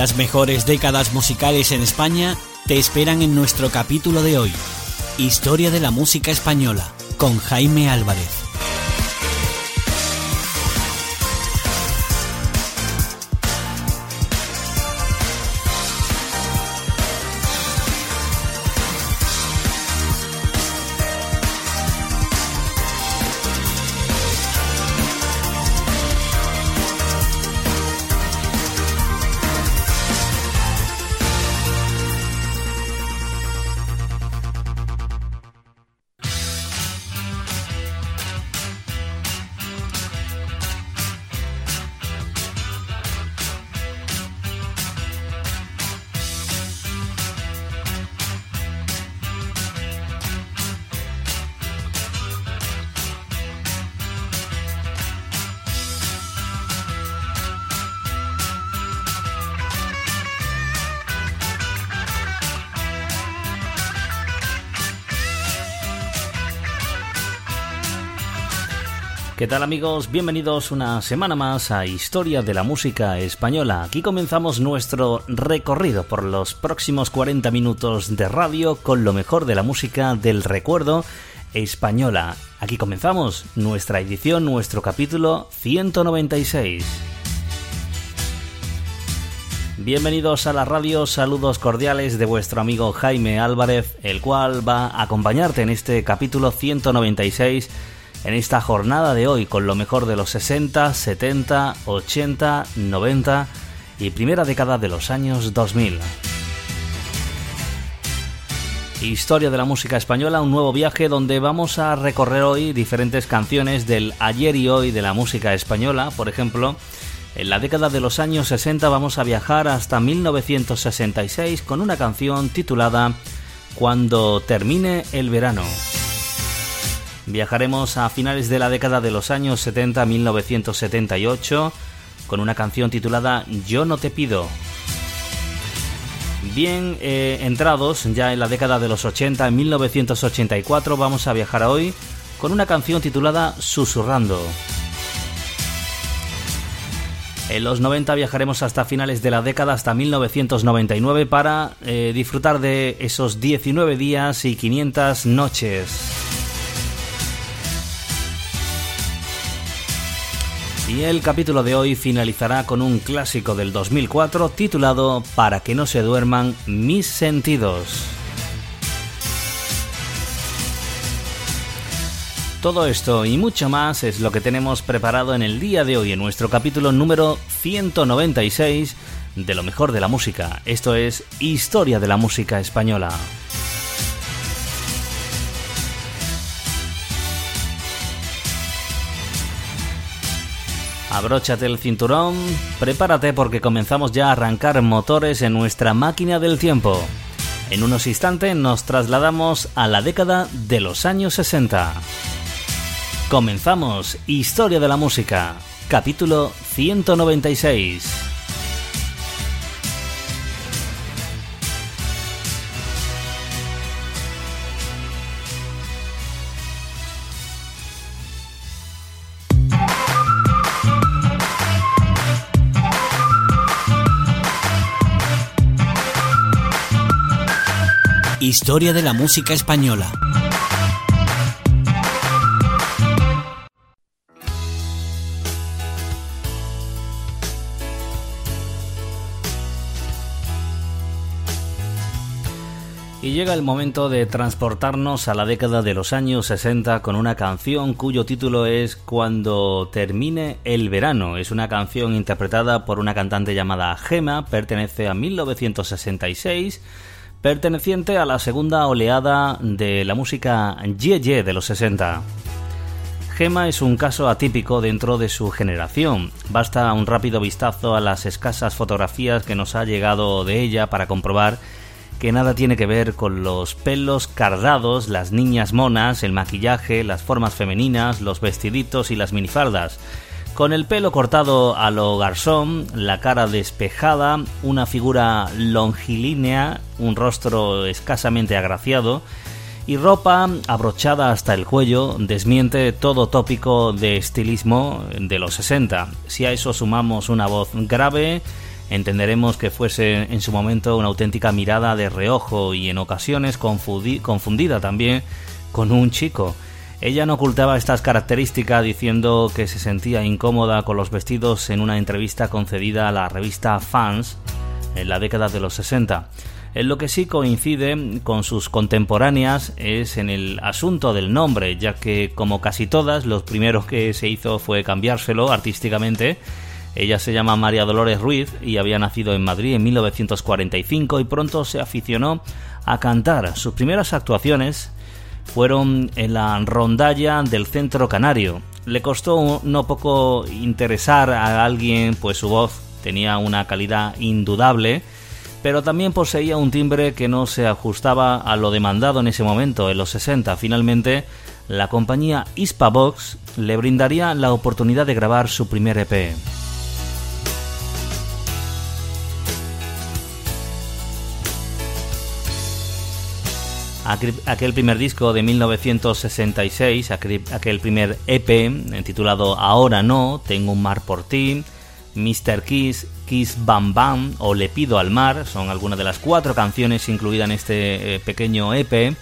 Las mejores décadas musicales en España te esperan en nuestro capítulo de hoy. Historia de la música española con Jaime Álvarez. ¿Qué tal amigos? Bienvenidos una semana más a Historia de la Música Española. Aquí comenzamos nuestro recorrido por los próximos 40 minutos de radio con lo mejor de la música del recuerdo española. Aquí comenzamos nuestra edición, nuestro capítulo 196. Bienvenidos a la radio, saludos cordiales de vuestro amigo Jaime Álvarez, el cual va a acompañarte en este capítulo 196 en esta jornada de hoy con lo mejor de los 60, 70, 80, 90 y primera década de los años 2000. Historia de la música española, un nuevo viaje donde vamos a recorrer hoy diferentes canciones del ayer y hoy de la música española. Por ejemplo, en la década de los años 60 vamos a viajar hasta 1966 con una canción titulada Cuando termine el verano. Viajaremos a finales de la década de los años 70 1978 con una canción titulada Yo no te pido. Bien eh, entrados ya en la década de los 80, en 1984 vamos a viajar hoy con una canción titulada Susurrando. En los 90 viajaremos hasta finales de la década, hasta 1999, para eh, disfrutar de esos 19 días y 500 noches. Y el capítulo de hoy finalizará con un clásico del 2004 titulado Para que no se duerman mis sentidos. Todo esto y mucho más es lo que tenemos preparado en el día de hoy en nuestro capítulo número 196 de lo mejor de la música. Esto es Historia de la Música Española. Abróchate el cinturón, prepárate porque comenzamos ya a arrancar motores en nuestra máquina del tiempo. En unos instantes nos trasladamos a la década de los años 60. Comenzamos Historia de la Música, capítulo 196. Historia de la música española. Y llega el momento de transportarnos a la década de los años 60 con una canción cuyo título es Cuando termine el verano. Es una canción interpretada por una cantante llamada Gema, pertenece a 1966 perteneciente a la segunda oleada de la música Ye de los 60. Gema es un caso atípico dentro de su generación. Basta un rápido vistazo a las escasas fotografías que nos ha llegado de ella para comprobar que nada tiene que ver con los pelos cardados, las niñas monas, el maquillaje, las formas femeninas, los vestiditos y las minifaldas con el pelo cortado a lo garzón, la cara despejada, una figura longilínea, un rostro escasamente agraciado y ropa abrochada hasta el cuello desmiente todo tópico de estilismo de los 60. Si a eso sumamos una voz grave, entenderemos que fuese en su momento una auténtica mirada de reojo y en ocasiones confundida también con un chico. Ella no ocultaba estas características diciendo que se sentía incómoda con los vestidos en una entrevista concedida a la revista Fans en la década de los 60. En lo que sí coincide con sus contemporáneas es en el asunto del nombre, ya que como casi todas, lo primero que se hizo fue cambiárselo artísticamente ella se llama María Dolores Ruiz y había nacido en Madrid en 1945 y pronto se aficionó a cantar. Sus primeras actuaciones fueron en la rondalla del Centro Canario. Le costó no poco interesar a alguien, pues su voz tenía una calidad indudable, pero también poseía un timbre que no se ajustaba a lo demandado en ese momento, en los 60. Finalmente, la compañía Hispavox le brindaría la oportunidad de grabar su primer EP. Aquel primer disco de 1966, aquel primer EP titulado Ahora no, Tengo un mar por ti, Mr. Kiss, Kiss Bam Bam o Le pido al mar, son algunas de las cuatro canciones incluidas en este eh, pequeño EP,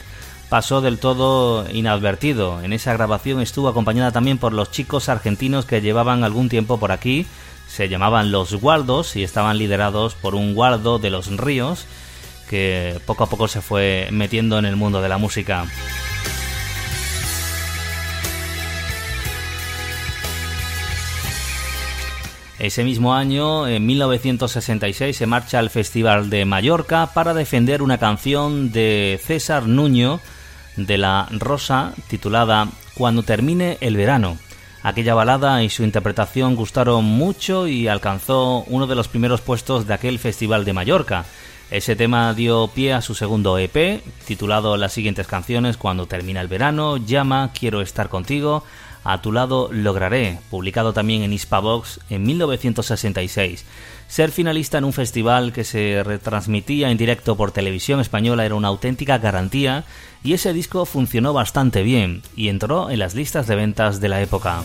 pasó del todo inadvertido. En esa grabación estuvo acompañada también por los chicos argentinos que llevaban algún tiempo por aquí, se llamaban los Guardos y estaban liderados por un guardo de los ríos, que poco a poco se fue metiendo en el mundo de la música. Ese mismo año, en 1966, se marcha al Festival de Mallorca para defender una canción de César Nuño de la Rosa titulada Cuando termine el verano. Aquella balada y su interpretación gustaron mucho y alcanzó uno de los primeros puestos de aquel Festival de Mallorca. Ese tema dio pie a su segundo EP, titulado las siguientes canciones Cuando termina el verano, Llama, Quiero estar contigo, A tu lado lograré, publicado también en Hispavox en 1966. Ser finalista en un festival que se retransmitía en directo por televisión española era una auténtica garantía y ese disco funcionó bastante bien y entró en las listas de ventas de la época.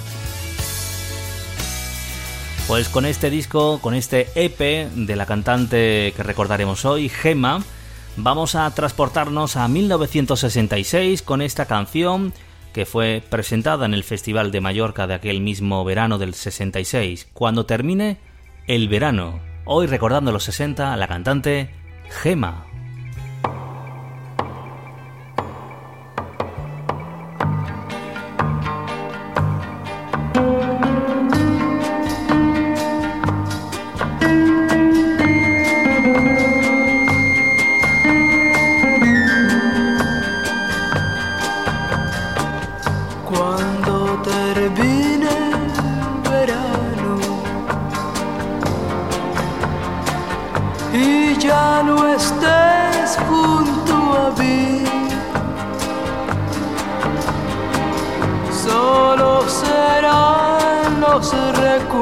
Pues con este disco, con este EP de la cantante que recordaremos hoy, Gema, vamos a transportarnos a 1966 con esta canción que fue presentada en el Festival de Mallorca de aquel mismo verano del 66, cuando termine el verano. Hoy recordando los 60, la cantante Gema.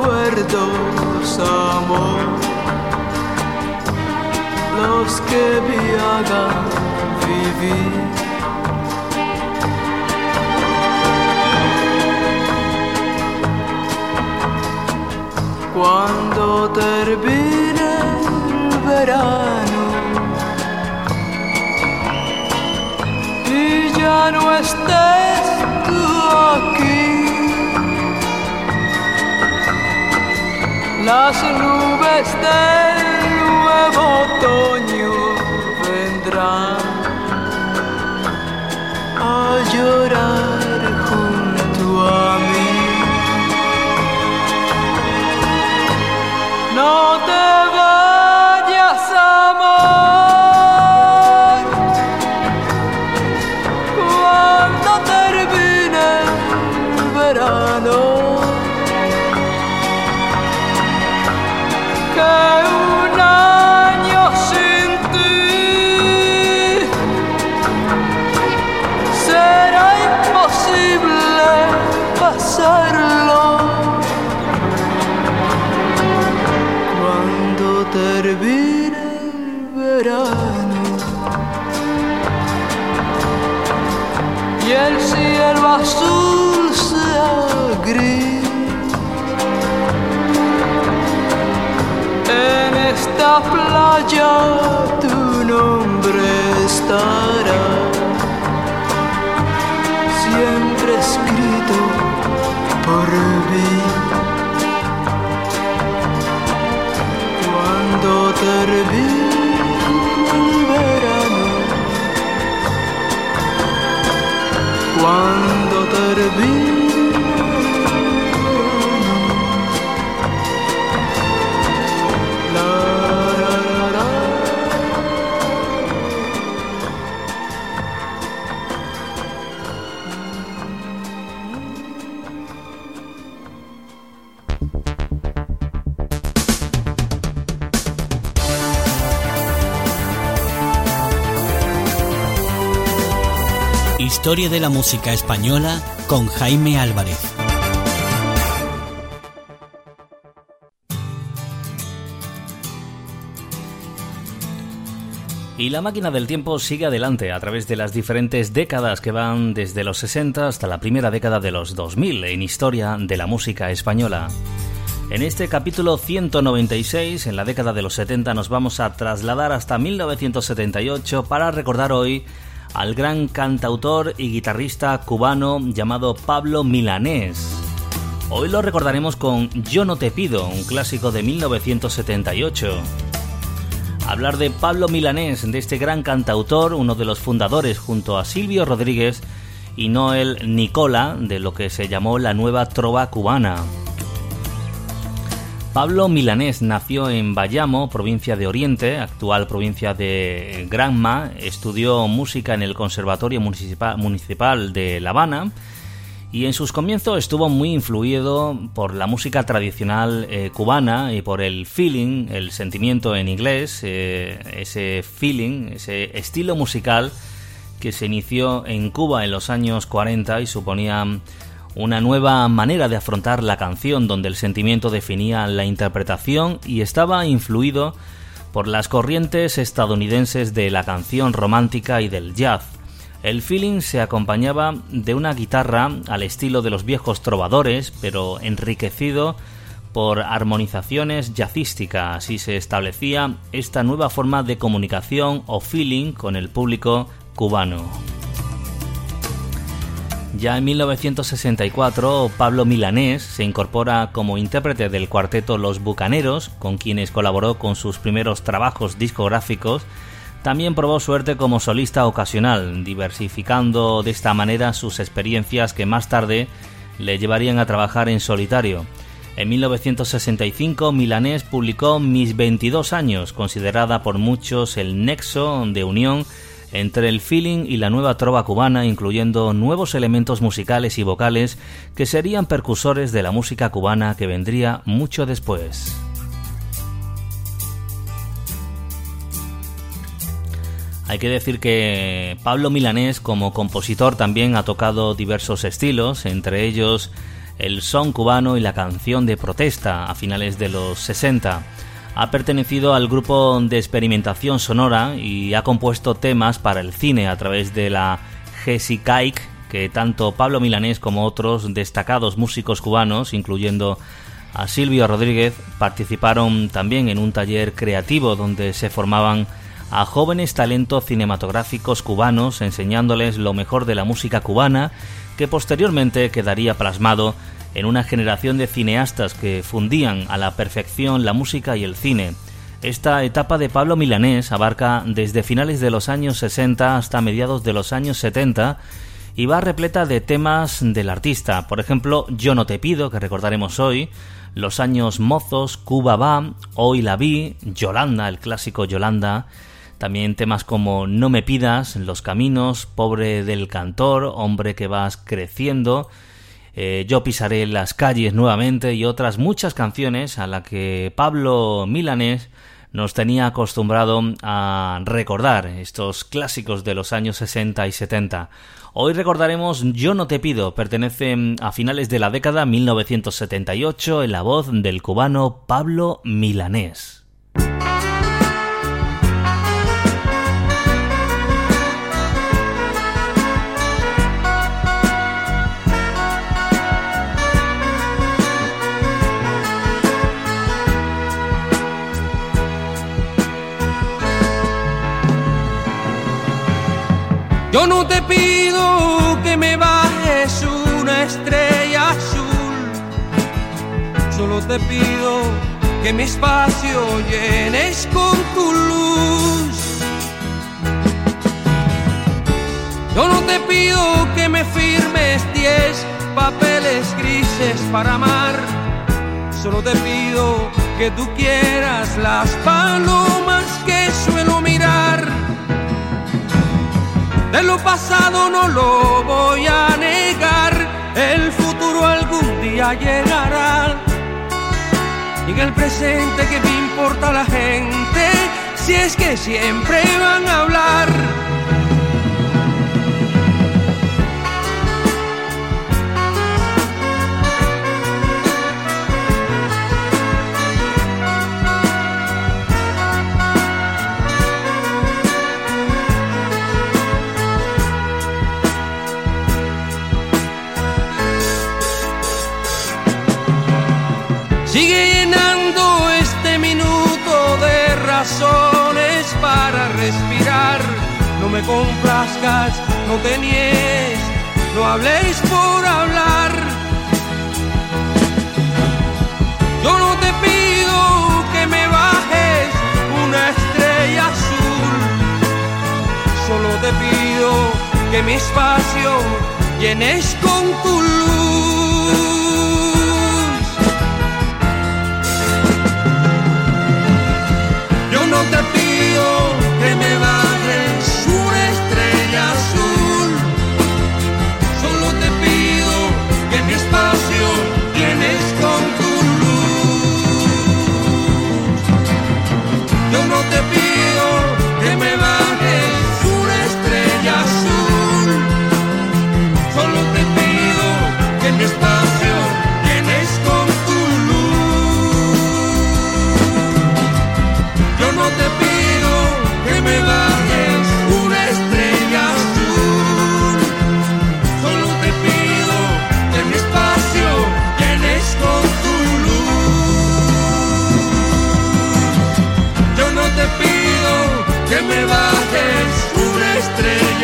recuerdos, amor, los que me hagan vivir. Cuando termine el verano y ya no estés tú las nubes del nuevo otoño. Mí. Cuando termine Historia de la música española con Jaime Álvarez. Y la máquina del tiempo sigue adelante a través de las diferentes décadas que van desde los 60 hasta la primera década de los 2000 en historia de la música española. En este capítulo 196, en la década de los 70, nos vamos a trasladar hasta 1978 para recordar hoy al gran cantautor y guitarrista cubano llamado Pablo Milanés. Hoy lo recordaremos con Yo no te pido, un clásico de 1978. Hablar de Pablo Milanés, de este gran cantautor, uno de los fundadores junto a Silvio Rodríguez y Noel Nicola de lo que se llamó la nueva trova cubana. Pablo Milanés nació en Bayamo, provincia de Oriente, actual provincia de Granma. Estudió música en el Conservatorio Municipal de La Habana y en sus comienzos estuvo muy influido por la música tradicional eh, cubana y por el feeling, el sentimiento en inglés, eh, ese feeling, ese estilo musical que se inició en Cuba en los años 40 y suponía una nueva manera de afrontar la canción donde el sentimiento definía la interpretación y estaba influido por las corrientes estadounidenses de la canción romántica y del jazz. El feeling se acompañaba de una guitarra al estilo de los viejos trovadores, pero enriquecido por armonizaciones jazzísticas. Así se establecía esta nueva forma de comunicación o feeling con el público cubano. Ya en 1964, Pablo Milanés se incorpora como intérprete del cuarteto Los Bucaneros, con quienes colaboró con sus primeros trabajos discográficos. También probó suerte como solista ocasional, diversificando de esta manera sus experiencias que más tarde le llevarían a trabajar en solitario. En 1965, Milanés publicó Mis 22 años, considerada por muchos el nexo de unión entre el feeling y la nueva trova cubana, incluyendo nuevos elementos musicales y vocales que serían percursores de la música cubana que vendría mucho después. Hay que decir que Pablo Milanés como compositor también ha tocado diversos estilos, entre ellos el son cubano y la canción de protesta a finales de los 60 ha pertenecido al grupo de experimentación sonora y ha compuesto temas para el cine a través de la Caic, que tanto Pablo Milanés como otros destacados músicos cubanos, incluyendo a Silvio Rodríguez, participaron también en un taller creativo donde se formaban a jóvenes talentos cinematográficos cubanos enseñándoles lo mejor de la música cubana que posteriormente quedaría plasmado en una generación de cineastas que fundían a la perfección la música y el cine. Esta etapa de Pablo Milanés abarca desde finales de los años 60 hasta mediados de los años 70 y va repleta de temas del artista. Por ejemplo, Yo no te pido, que recordaremos hoy, Los años mozos, Cuba va, Hoy la vi, Yolanda, el clásico Yolanda, también temas como No me pidas, Los caminos, Pobre del cantor, Hombre que vas creciendo, eh, Yo pisaré las calles nuevamente y otras muchas canciones a las que Pablo Milanés nos tenía acostumbrado a recordar estos clásicos de los años 60 y 70. Hoy recordaremos Yo no te pido, pertenece a finales de la década 1978 en la voz del cubano Pablo Milanés. Yo no te pido que me bajes una estrella azul, solo te pido que mi espacio llenes con tu luz. Yo no te pido que me firmes diez papeles grises para amar, solo te pido que tú quieras las palomas que suelo mirar de lo pasado no lo voy a negar, el futuro algún día llegará. Y en el presente que me importa la gente, si es que siempre van a hablar. Complazcas, no te no habléis por hablar. Yo no te pido que me bajes una estrella azul, solo te pido que mi espacio llenes con tu luz.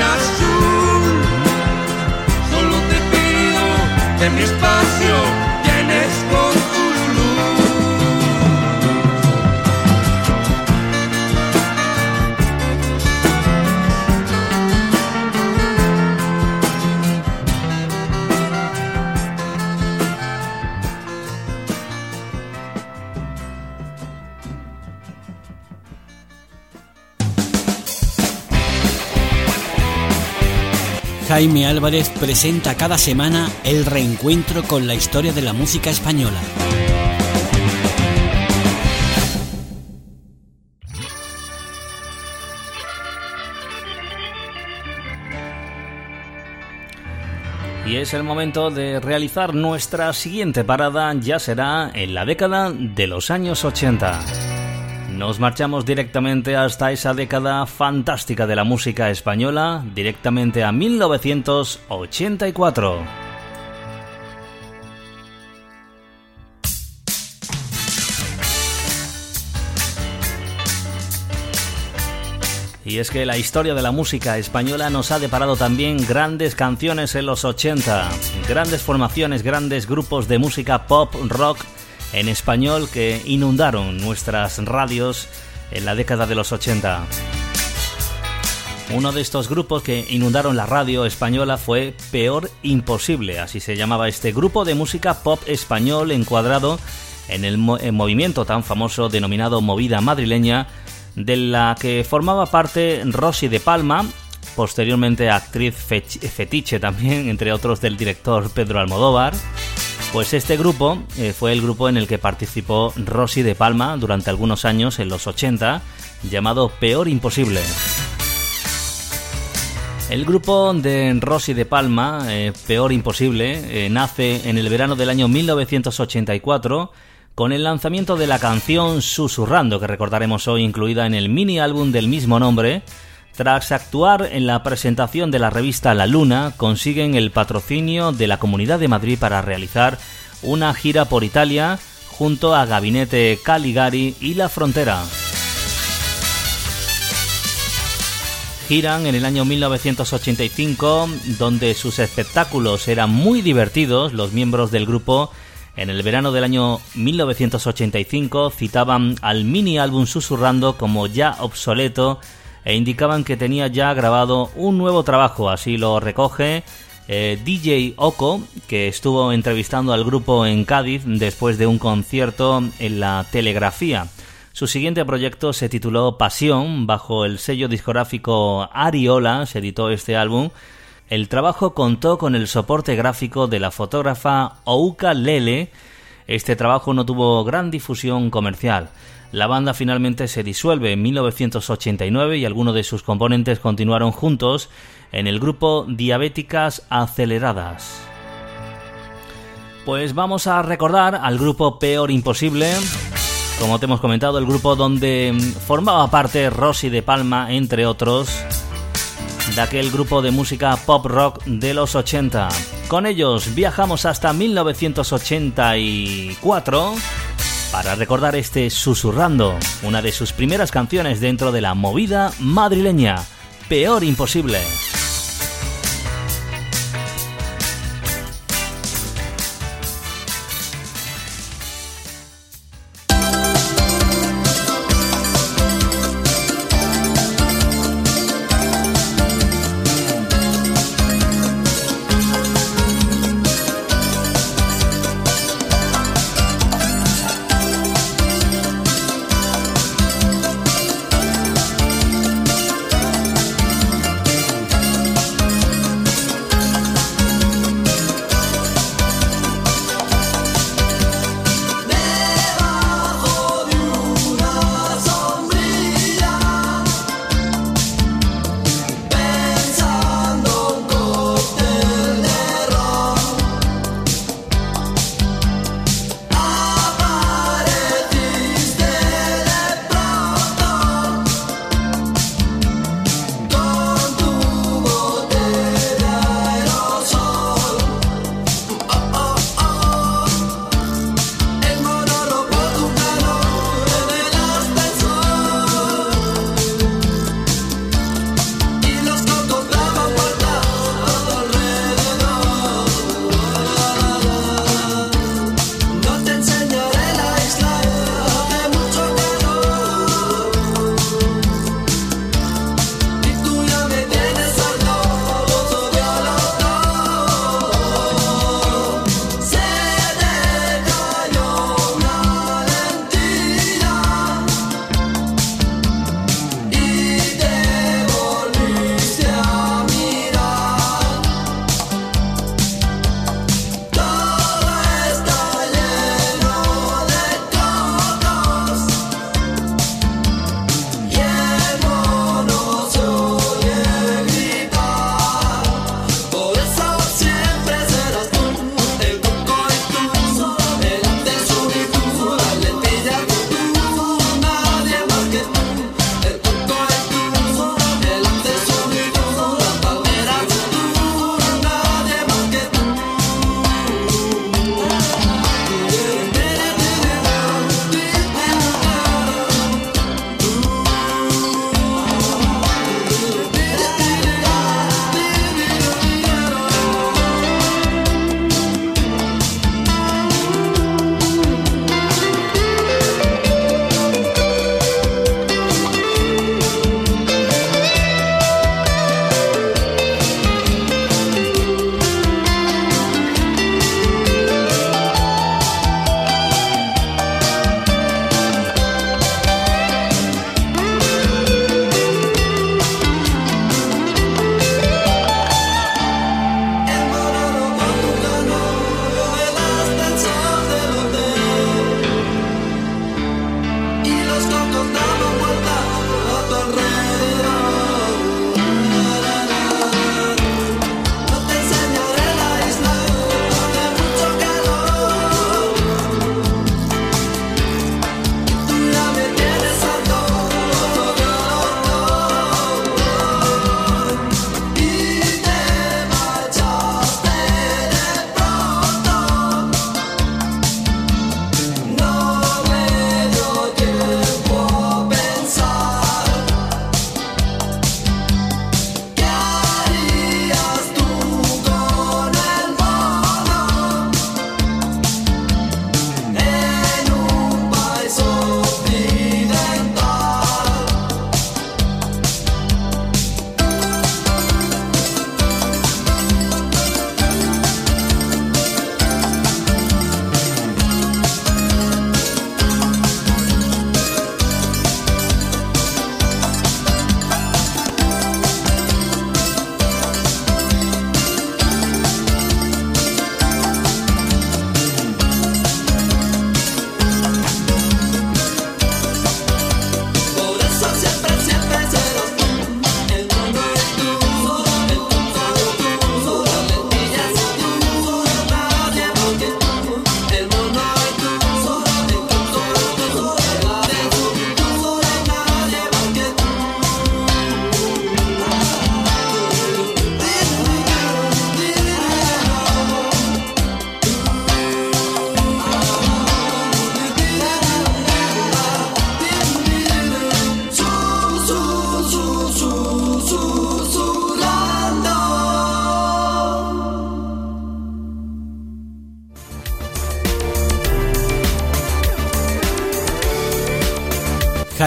Azul, solo te pido que mi espacio Jaime Álvarez presenta cada semana el reencuentro con la historia de la música española. Y es el momento de realizar nuestra siguiente parada, ya será en la década de los años 80. Nos marchamos directamente hasta esa década fantástica de la música española, directamente a 1984. Y es que la historia de la música española nos ha deparado también grandes canciones en los 80, grandes formaciones, grandes grupos de música pop, rock en español que inundaron nuestras radios en la década de los 80. Uno de estos grupos que inundaron la radio española fue Peor Imposible, así se llamaba este grupo de música pop español encuadrado en el mo en movimiento tan famoso denominado Movida Madrileña, de la que formaba parte Rosy de Palma, posteriormente actriz fetiche también, entre otros del director Pedro Almodóvar. Pues este grupo eh, fue el grupo en el que participó Rosy de Palma durante algunos años en los 80, llamado Peor Imposible. El grupo de Rosy de Palma, eh, Peor Imposible, eh, nace en el verano del año 1984 con el lanzamiento de la canción Susurrando, que recordaremos hoy incluida en el mini álbum del mismo nombre. Tras actuar en la presentación de la revista La Luna, consiguen el patrocinio de la Comunidad de Madrid para realizar una gira por Italia junto a Gabinete Caligari y La Frontera. giran en el año 1985, donde sus espectáculos eran muy divertidos. Los miembros del grupo en el verano del año 1985 citaban al mini álbum Susurrando como ya obsoleto e indicaban que tenía ya grabado un nuevo trabajo, así lo recoge eh, DJ Oko, que estuvo entrevistando al grupo en Cádiz después de un concierto en la Telegrafía. Su siguiente proyecto se tituló Pasión, bajo el sello discográfico Ariola se editó este álbum. El trabajo contó con el soporte gráfico de la fotógrafa Ouka Lele. Este trabajo no tuvo gran difusión comercial. La banda finalmente se disuelve en 1989 y algunos de sus componentes continuaron juntos en el grupo Diabéticas Aceleradas. Pues vamos a recordar al grupo Peor Imposible, como te hemos comentado, el grupo donde mm, formaba parte Rosy de Palma, entre otros, de aquel grupo de música pop rock de los 80. Con ellos viajamos hasta 1984 para recordar este Susurrando, una de sus primeras canciones dentro de la movida madrileña, Peor Imposible.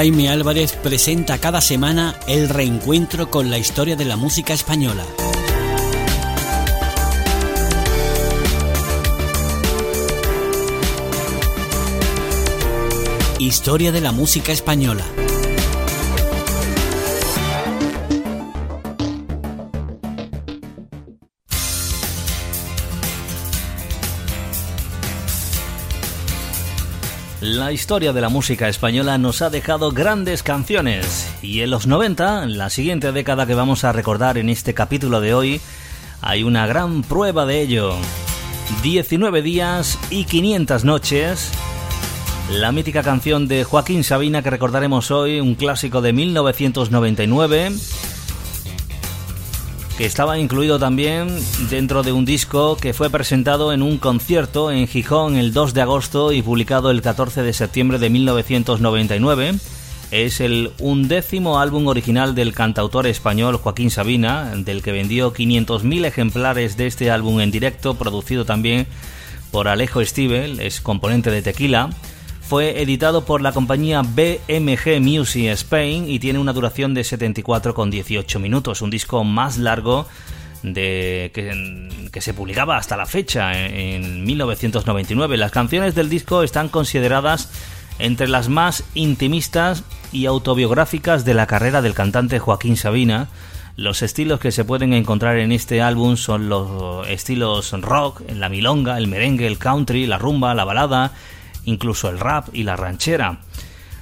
Jaime Álvarez presenta cada semana el reencuentro con la historia de la música española. Historia de la música española. La historia de la música española nos ha dejado grandes canciones y en los 90, la siguiente década que vamos a recordar en este capítulo de hoy, hay una gran prueba de ello. 19 días y 500 noches. La mítica canción de Joaquín Sabina que recordaremos hoy, un clásico de 1999 que estaba incluido también dentro de un disco que fue presentado en un concierto en Gijón el 2 de agosto y publicado el 14 de septiembre de 1999. Es el undécimo álbum original del cantautor español Joaquín Sabina, del que vendió 500.000 ejemplares de este álbum en directo, producido también por Alejo Stivel, es componente de Tequila fue editado por la compañía BMG Music Spain y tiene una duración de 74,18 minutos, un disco más largo de que, se publicaba hasta la fecha, en 1999. Las canciones del disco están consideradas entre las más intimistas y autobiográficas de la carrera del cantante Joaquín Sabina. Los estilos que se pueden encontrar en este álbum son los estilos rock, la milonga, el merengue, el country, la rumba, la balada, incluso el rap y la ranchera.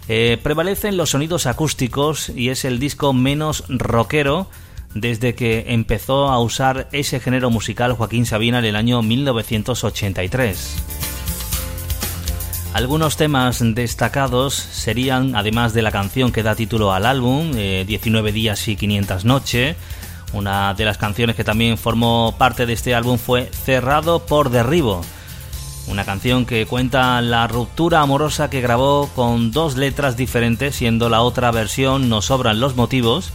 Eh, prevalecen los sonidos acústicos y es el disco menos rockero desde que empezó a usar ese género musical Joaquín Sabina en el año 1983. Algunos temas destacados serían, además de la canción que da título al álbum, 19 eh, días y 500 noches, una de las canciones que también formó parte de este álbum fue Cerrado por Derribo, una canción que cuenta la ruptura amorosa que grabó con dos letras diferentes, siendo la otra versión No sobran los motivos.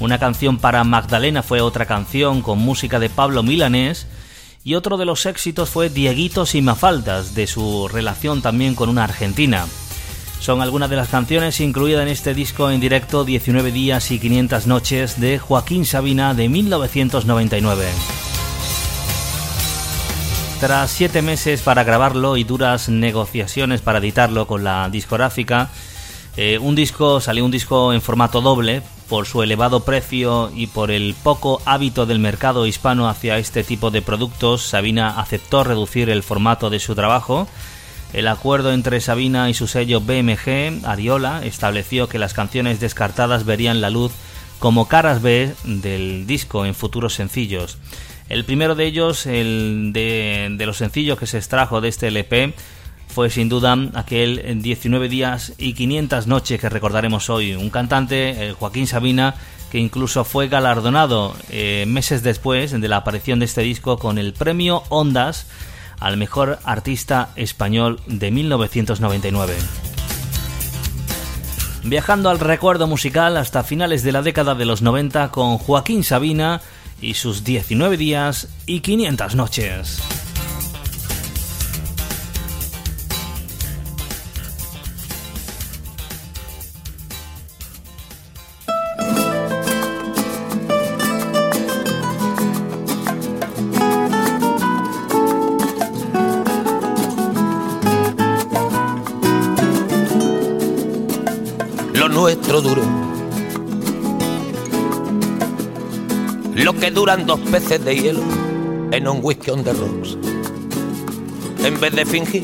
Una canción para Magdalena fue otra canción con música de Pablo Milanés. Y otro de los éxitos fue Dieguitos y Mafaldas, de su relación también con una argentina. Son algunas de las canciones incluidas en este disco en directo 19 días y 500 noches de Joaquín Sabina de 1999. Tras siete meses para grabarlo y duras negociaciones para editarlo con la discográfica, eh, un disco salió un disco en formato doble por su elevado precio y por el poco hábito del mercado hispano hacia este tipo de productos. Sabina aceptó reducir el formato de su trabajo. El acuerdo entre Sabina y su sello BMG, Ariola, estableció que las canciones descartadas verían la luz como caras B del disco en futuros sencillos. El primero de ellos, el de, los sencillos que se extrajo de este LP, fue sin duda aquel 19 días y 500 noches que recordaremos hoy. Un cantante, Joaquín Sabina, que incluso fue galardonado eh, meses después de la aparición de este disco con el premio Ondas al mejor artista español de 1999. Viajando al recuerdo musical hasta finales de la década de los 90 con Joaquín Sabina, y sus 19 días y 500 noches. Lo nuestro duro lo que duran dos peces de hielo en un whisky on the rocks. En vez de fingir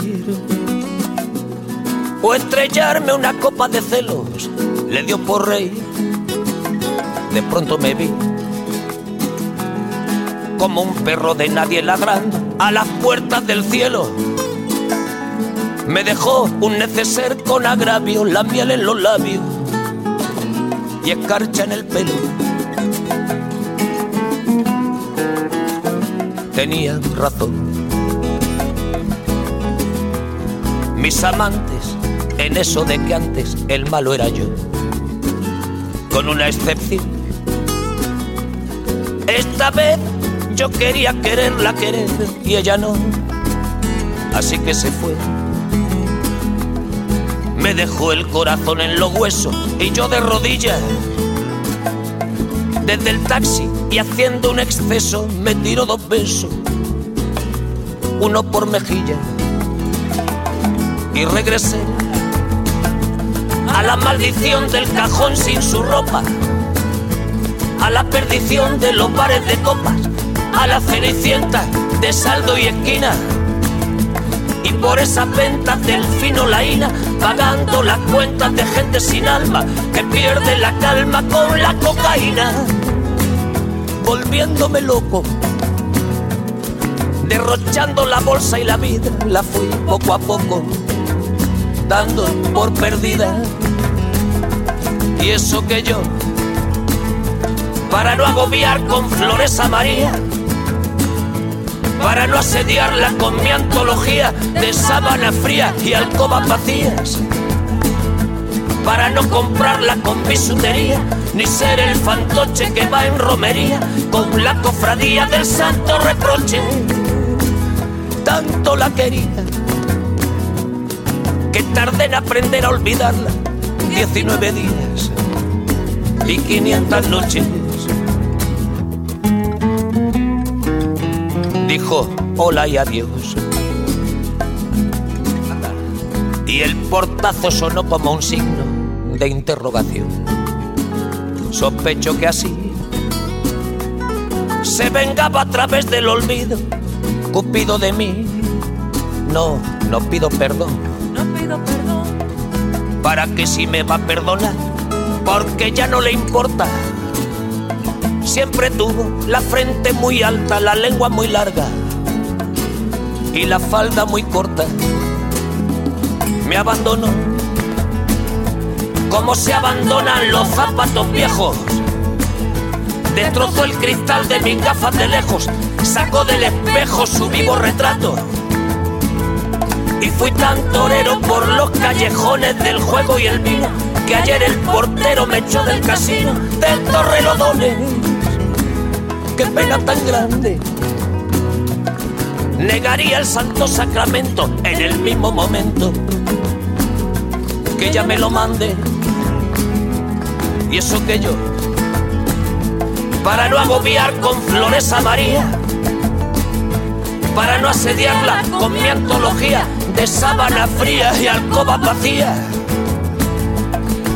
o estrellarme una copa de celos, le dio por rey. De pronto me vi como un perro de nadie ladrando a las puertas del cielo. Me dejó un neceser con agravio, la miel en los labios y escarcha en el pelo tenía razón. Mis amantes, en eso de que antes el malo era yo, con una excepción. Esta vez yo quería quererla querer y ella no, así que se fue. me dejó el corazón en los huesos y yo de rodillas. Desde el taxi y haciendo un exceso me tiro dos besos, uno por mejilla y regresé a la maldición del cajón sin su ropa, a la perdición de los bares de copas, a la cenicienta de saldo y esquina. Y por esas ventas del fino laína, pagando las cuentas de gente sin alma que pierde la calma con la cocaína, volviéndome loco, derrochando la bolsa y la vida, la fui poco a poco dando por perdida. Y eso que yo, para no agobiar con flores a María, para no asediarla con mi antología de sábana fría y alcobas vacías, para no comprarla con bisutería, ni ser el fantoche que va en romería con la cofradía del santo reproche. Tanto la quería que tardé en aprender a olvidarla. 19 días y 500 noches. Dijo hola y adiós. Y el portazo sonó como un signo de interrogación. Sospecho que así se vengaba a través del olvido. Cupido de mí. No, no pido perdón perdón. ¿Para que si me va a perdonar? Porque ya no le importa. Siempre tuvo la frente muy alta, la lengua muy larga y la falda muy corta. Me abandonó como se abandonan los zapatos viejos. Destrozó el cristal de mis gafas de lejos, sacó del espejo su vivo retrato y fui tan torero por los callejones del juego y el vino que ayer el portero me echó del casino del Torrelodones. Qué pena tan grande. Negaría el santo sacramento en el mismo momento que ella me lo mande. Y eso que yo, para no agobiar con flores a María, para no asediarla con mi antología, de sábana fría y alcoba vacía.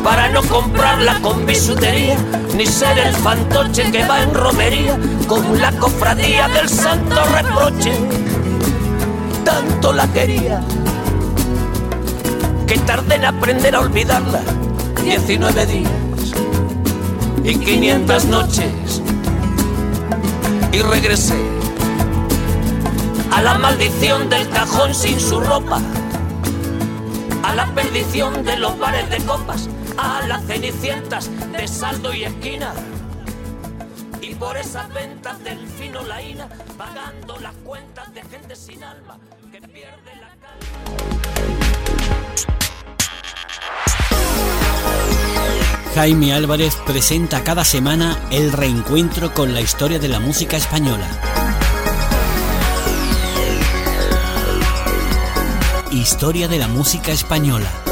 Para no comprarla con bisutería, ni ser el fantoche que va en romería con la cofradía del santo reproche. Tanto la quería que tardé en aprender a olvidarla. 19 días y 500 noches. Y regresé a la maldición del cajón sin su ropa, a la perdición de los bares de copas, a las cenicientas de saldo y esquina. Y por esas ventas del fino laína, pagando las cuentas de gente sin alma que pierde la Jaime Álvarez presenta cada semana el reencuentro con la historia de la música española. Historia de la música española.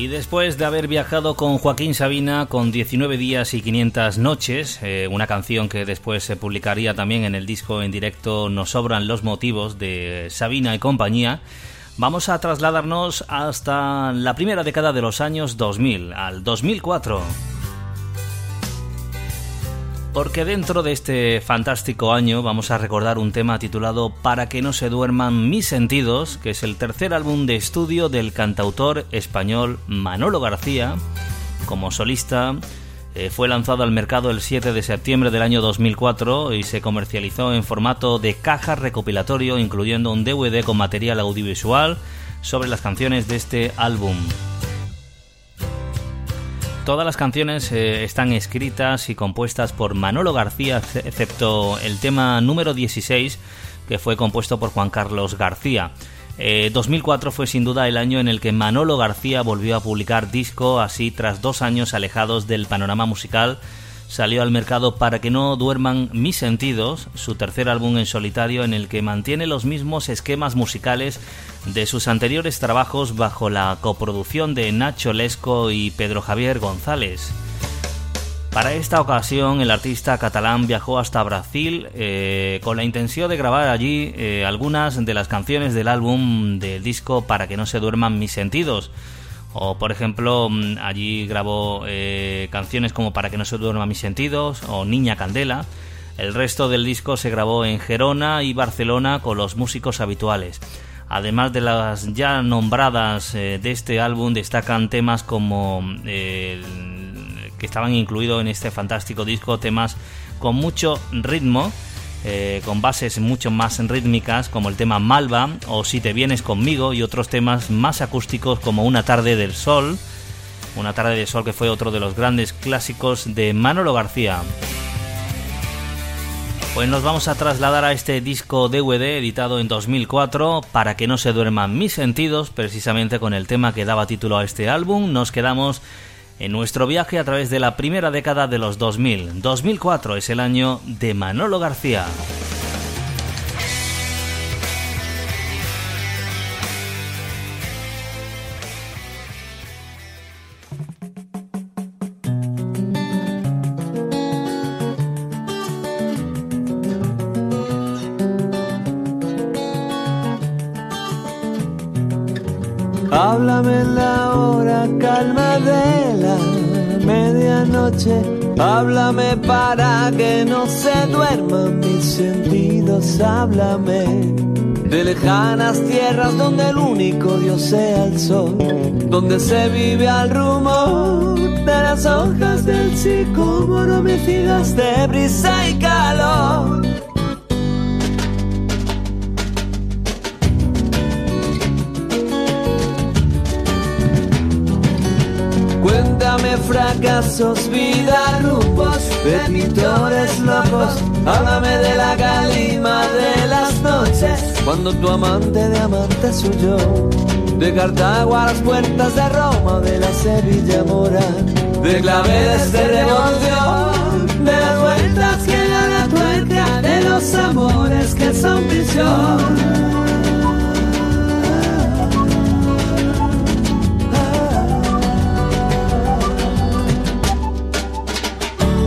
Y después de haber viajado con Joaquín Sabina con 19 días y 500 noches, eh, una canción que después se publicaría también en el disco en directo Nos sobran los motivos de Sabina y compañía, Vamos a trasladarnos hasta la primera década de los años 2000, al 2004. Porque dentro de este fantástico año vamos a recordar un tema titulado Para que no se duerman mis sentidos, que es el tercer álbum de estudio del cantautor español Manolo García, como solista eh, fue lanzado al mercado el 7 de septiembre del año 2004 y se comercializó en formato de caja recopilatorio, incluyendo un DVD con material audiovisual sobre las canciones de este álbum. Todas las canciones eh, están escritas y compuestas por Manolo García, excepto el tema número 16, que fue compuesto por Juan Carlos García. 2004 fue sin duda el año en el que Manolo García volvió a publicar disco, así tras dos años alejados del panorama musical salió al mercado Para que no duerman mis sentidos, su tercer álbum en solitario en el que mantiene los mismos esquemas musicales de sus anteriores trabajos bajo la coproducción de Nacho Lesco y Pedro Javier González. Para esta ocasión el artista catalán viajó hasta Brasil eh, con la intención de grabar allí eh, algunas de las canciones del álbum del disco Para que no se duerman mis sentidos o por ejemplo, mm, allí grabó eh, canciones como Para que no se duerma mis sentidos o Niña Candela. El resto del disco se grabó en Gerona y Barcelona con los músicos habituales. Además de las ya nombradas eh, de este álbum, destacan temas como eh, que estaban incluidos en este fantástico disco, temas con mucho ritmo eh, con bases mucho más rítmicas como el tema Malva o Si te vienes conmigo y otros temas más acústicos como Una tarde del sol, Una tarde del sol que fue otro de los grandes clásicos de Manolo García. Pues nos vamos a trasladar a este disco DVD editado en 2004 para que no se duerman mis sentidos, precisamente con el tema que daba título a este álbum. Nos quedamos en nuestro viaje a través de la primera década de los 2000. 2004 es el año de Manolo García. Háblame para que no se duerman mis sentidos. Háblame de lejanas tierras donde el único Dios sea el sol. Donde se vive al rumor de las hojas del sicómoro mecidas de brisa y calor. Vida, grupos de pintores locos. Háblame de la calima de las noches, cuando tu amante de amante suyo. De Cartago a las puertas de Roma, de la Sevilla mora. De claveles de revolución, de las vueltas que da la tuerca, de los amores que son prisión.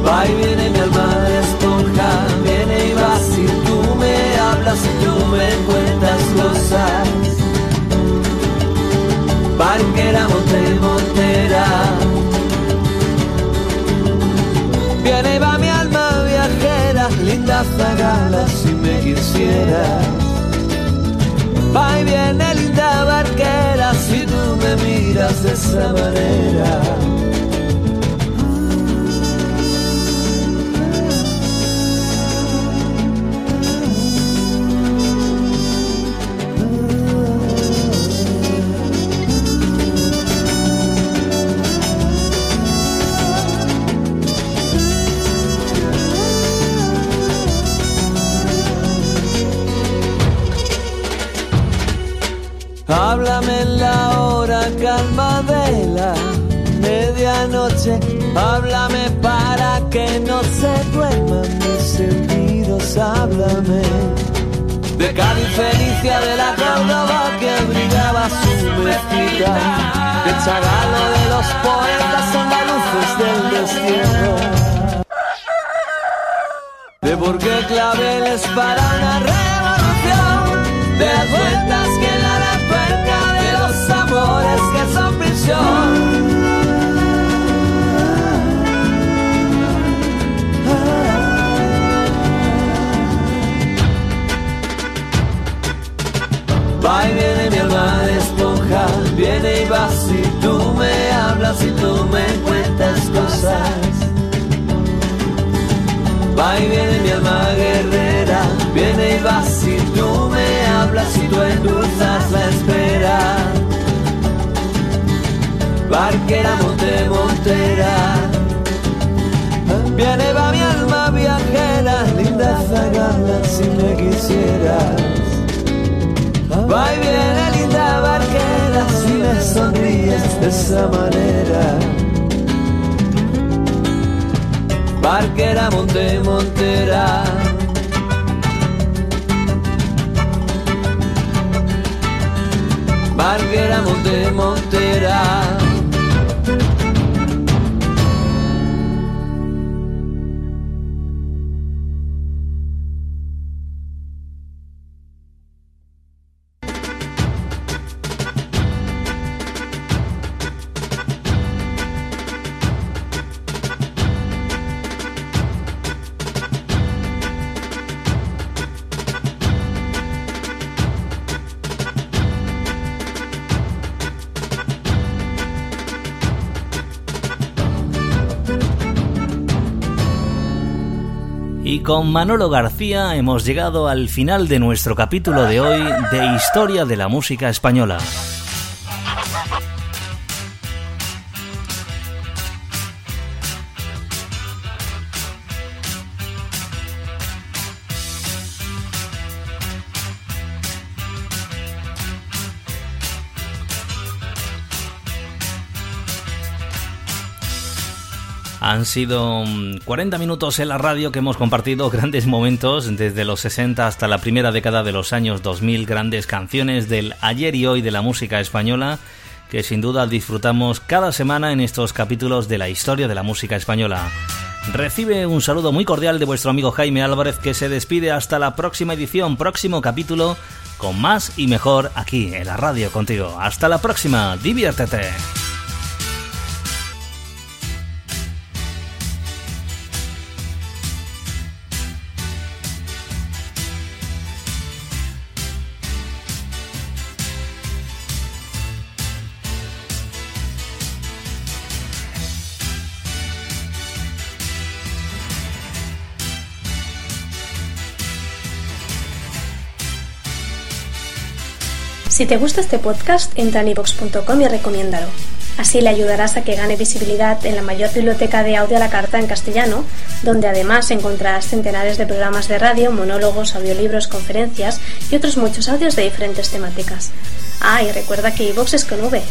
Va y viene mi alma de esponja, viene y va si tú me hablas y tú me cuentas cosas. Barquera, monte, montera. Viene y va mi alma viajera, linda zagala si me quisieras. Va y viene linda barquera si tú me miras de esa manera. Háblame de Cádiz Felicia de la Córdoba que brillaba su mezquita. De Chagalo de los poetas andaluces del destierro. De por qué claveles para una revolución. De vueltas que da la tuerca de los amores que son prisión. Cosas. Va y viene mi alma guerrera, viene y va si tú me hablas y tú endulzas la espera. Barquera, monte, montera. Viene va mi alma viajera, linda zagala si me quisieras. Va y viene sonríes de esa manera. Barquera, monte, montera. Barquera, monte, montera. Con Manolo García hemos llegado al final de nuestro capítulo de hoy de Historia de la Música Española. Han sido 40 mm, minutos en la radio que hemos compartido grandes momentos desde los 60 hasta la primera década de los años 2000, grandes canciones del ayer y hoy de la música española que sin duda disfrutamos cada semana en estos capítulos de la historia de la música española. Recibe un saludo muy cordial de vuestro amigo Jaime Álvarez que se despide hasta la próxima edición, próximo capítulo con más y mejor aquí en la radio contigo. Hasta la próxima, diviértete. Si te gusta este podcast, entra en ivox.com y recomiéndalo. Así le ayudarás a que gane visibilidad en la mayor biblioteca de audio a la carta en castellano, donde además encontrarás centenares de programas de radio, monólogos, audiolibros, conferencias y otros muchos audios de diferentes temáticas. Ah, y recuerda que iVox es con V.